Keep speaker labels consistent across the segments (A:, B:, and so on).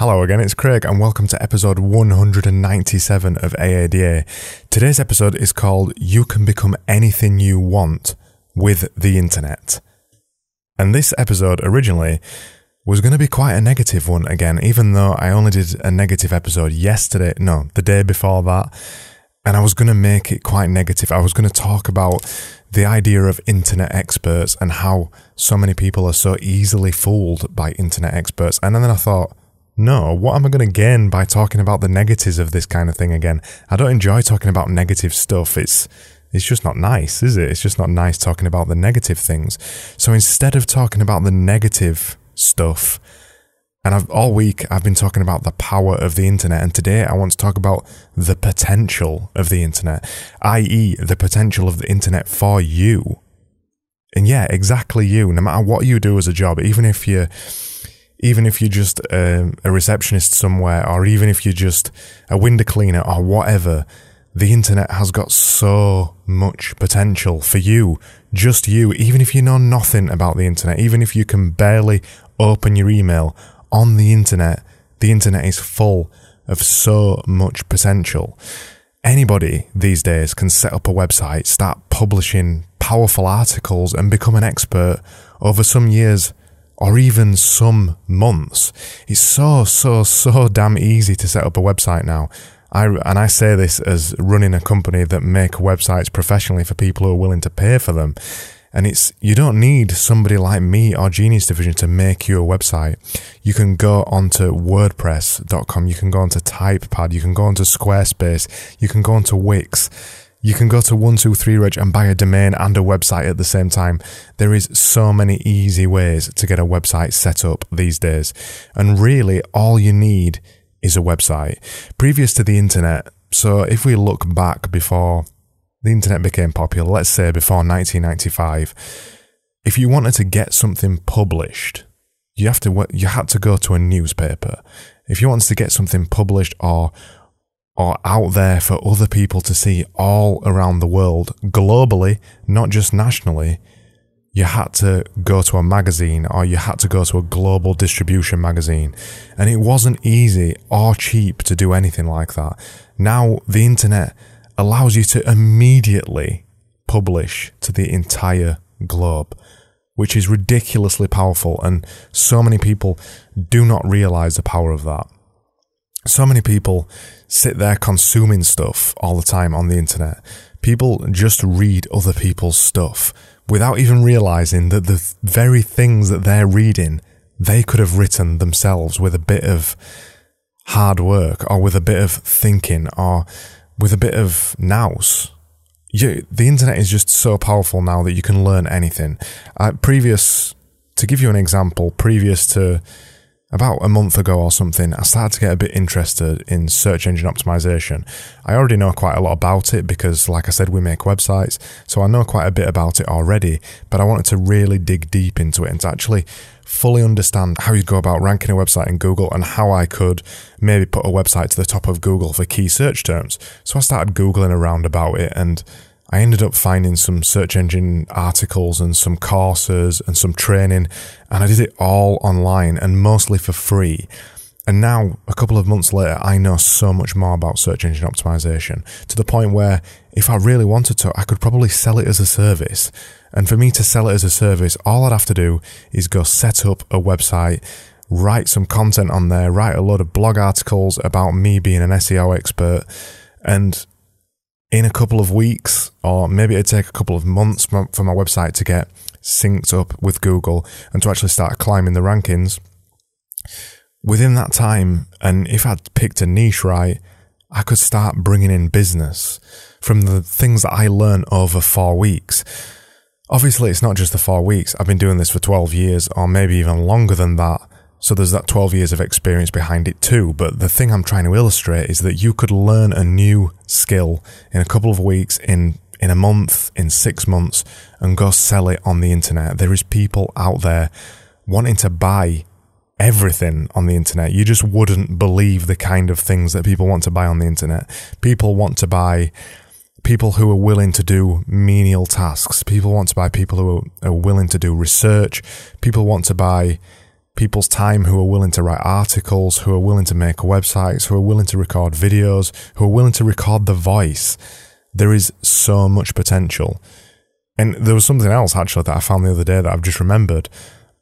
A: Hello again, it's Craig, and welcome to episode 197 of AADA. Today's episode is called You Can Become Anything You Want with the Internet. And this episode originally was going to be quite a negative one again, even though I only did a negative episode yesterday, no, the day before that. And I was going to make it quite negative. I was going to talk about the idea of internet experts and how so many people are so easily fooled by internet experts. And then I thought, no, what am I going to gain by talking about the negatives of this kind of thing again? I don't enjoy talking about negative stuff. It's it's just not nice, is it? It's just not nice talking about the negative things. So instead of talking about the negative stuff, and I've, all week I've been talking about the power of the internet, and today I want to talk about the potential of the internet, i.e., the potential of the internet for you. And yeah, exactly you. No matter what you do as a job, even if you're even if you're just a, a receptionist somewhere, or even if you're just a window cleaner or whatever, the internet has got so much potential for you, just you, even if you know nothing about the internet, even if you can barely open your email on the internet, the internet is full of so much potential. Anybody these days can set up a website, start publishing powerful articles, and become an expert over some years or even some months. It's so, so, so damn easy to set up a website now. I, and I say this as running a company that make websites professionally for people who are willing to pay for them. And it's, you don't need somebody like me or Genius Division to make you a website. You can go onto WordPress.com, you can go onto TypePad, you can go onto Squarespace, you can go onto Wix you can go to 123reg and buy a domain and a website at the same time. There is so many easy ways to get a website set up these days. And really, all you need is a website. Previous to the internet, so if we look back before the internet became popular, let's say before 1995, if you wanted to get something published, you have to you had to go to a newspaper. If you wanted to get something published or out there for other people to see all around the world, globally, not just nationally, you had to go to a magazine or you had to go to a global distribution magazine. And it wasn't easy or cheap to do anything like that. Now the internet allows you to immediately publish to the entire globe, which is ridiculously powerful. And so many people do not realize the power of that so many people sit there consuming stuff all the time on the internet. People just read other people's stuff without even realizing that the very things that they're reading, they could have written themselves with a bit of hard work or with a bit of thinking or with a bit of nous. You, the internet is just so powerful now that you can learn anything. Uh, previous, to give you an example, previous to about a month ago or something, I started to get a bit interested in search engine optimization. I already know quite a lot about it because, like I said, we make websites, so I know quite a bit about it already, but I wanted to really dig deep into it and to actually fully understand how you go about ranking a website in Google and how I could maybe put a website to the top of Google for key search terms. So I started Googling around about it and I ended up finding some search engine articles and some courses and some training, and I did it all online and mostly for free. And now, a couple of months later, I know so much more about search engine optimization to the point where if I really wanted to, I could probably sell it as a service. And for me to sell it as a service, all I'd have to do is go set up a website, write some content on there, write a load of blog articles about me being an SEO expert, and in a couple of weeks, or maybe it'd take a couple of months for my website to get synced up with Google and to actually start climbing the rankings. Within that time, and if I'd picked a niche right, I could start bringing in business from the things that I learned over four weeks. Obviously, it's not just the four weeks. I've been doing this for 12 years or maybe even longer than that. So there's that 12 years of experience behind it too. But the thing I'm trying to illustrate is that you could learn a new skill in a couple of weeks, in, in a month, in six months, and go sell it on the internet. There is people out there wanting to buy everything on the internet. You just wouldn't believe the kind of things that people want to buy on the internet. People want to buy people who are willing to do menial tasks. People want to buy people who are willing to do research. People want to buy people's time who are willing to write articles, who are willing to make websites, who are willing to record videos, who are willing to record the voice. There is so much potential. And there was something else actually that I found the other day that I've just remembered.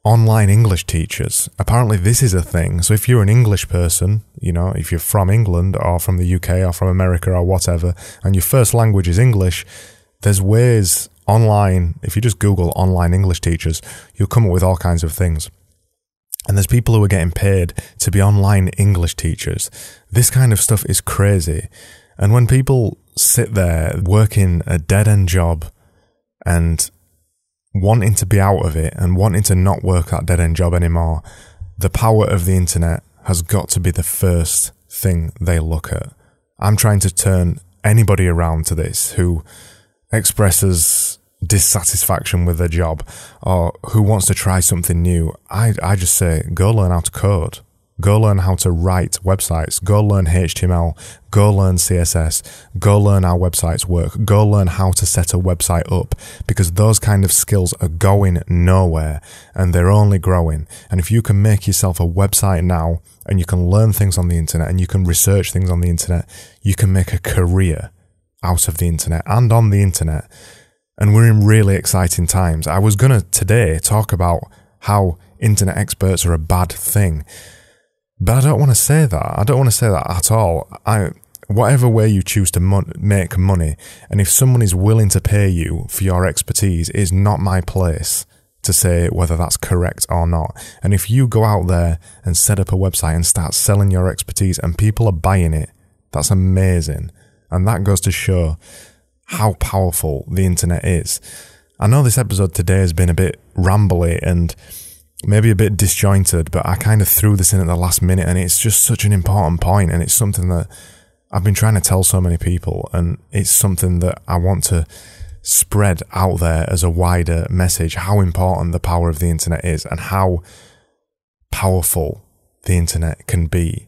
A: Online English teachers. Apparently, this is a thing. So, if you're an English person, you know, if you're from England or from the UK or from America or whatever, and your first language is English, there's ways online, if you just Google online English teachers, you'll come up with all kinds of things. And there's people who are getting paid to be online English teachers. This kind of stuff is crazy. And when people sit there working a dead end job and wanting to be out of it and wanting to not work that dead end job anymore, the power of the internet has got to be the first thing they look at. I'm trying to turn anybody around to this who expresses dissatisfaction with their job or who wants to try something new, I, I just say go learn how to code. Go learn how to write websites. Go learn HTML. Go learn CSS. Go learn how websites work. Go learn how to set a website up because those kind of skills are going nowhere and they're only growing. And if you can make yourself a website now and you can learn things on the internet and you can research things on the internet, you can make a career out of the internet and on the internet and we're in really exciting times. I was going to today talk about how internet experts are a bad thing, but I don't want to say that. I don't want to say that at all. I, whatever way you choose to mon- make money, and if someone is willing to pay you for your expertise, is not my place to say whether that's correct or not. And if you go out there and set up a website and start selling your expertise and people are buying it, that's amazing. And that goes to show how powerful the internet is. I know this episode today has been a bit rambly and maybe a bit disjointed, but I kind of threw this in at the last minute and it's just such an important point and it's something that I've been trying to tell so many people and it's something that I want to spread out there as a wider message how important the power of the internet is and how powerful the internet can be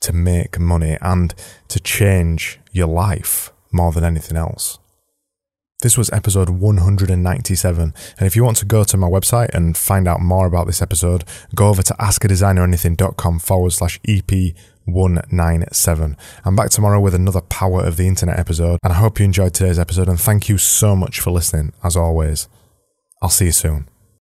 A: to make money and to change your life more than anything else. This was episode 197, and if you want to go to my website and find out more about this episode, go over to askadesigneranything.com forward slash EP197. I'm back tomorrow with another Power of the Internet episode, and I hope you enjoyed today's episode, and thank you so much for listening, as always. I'll see you soon.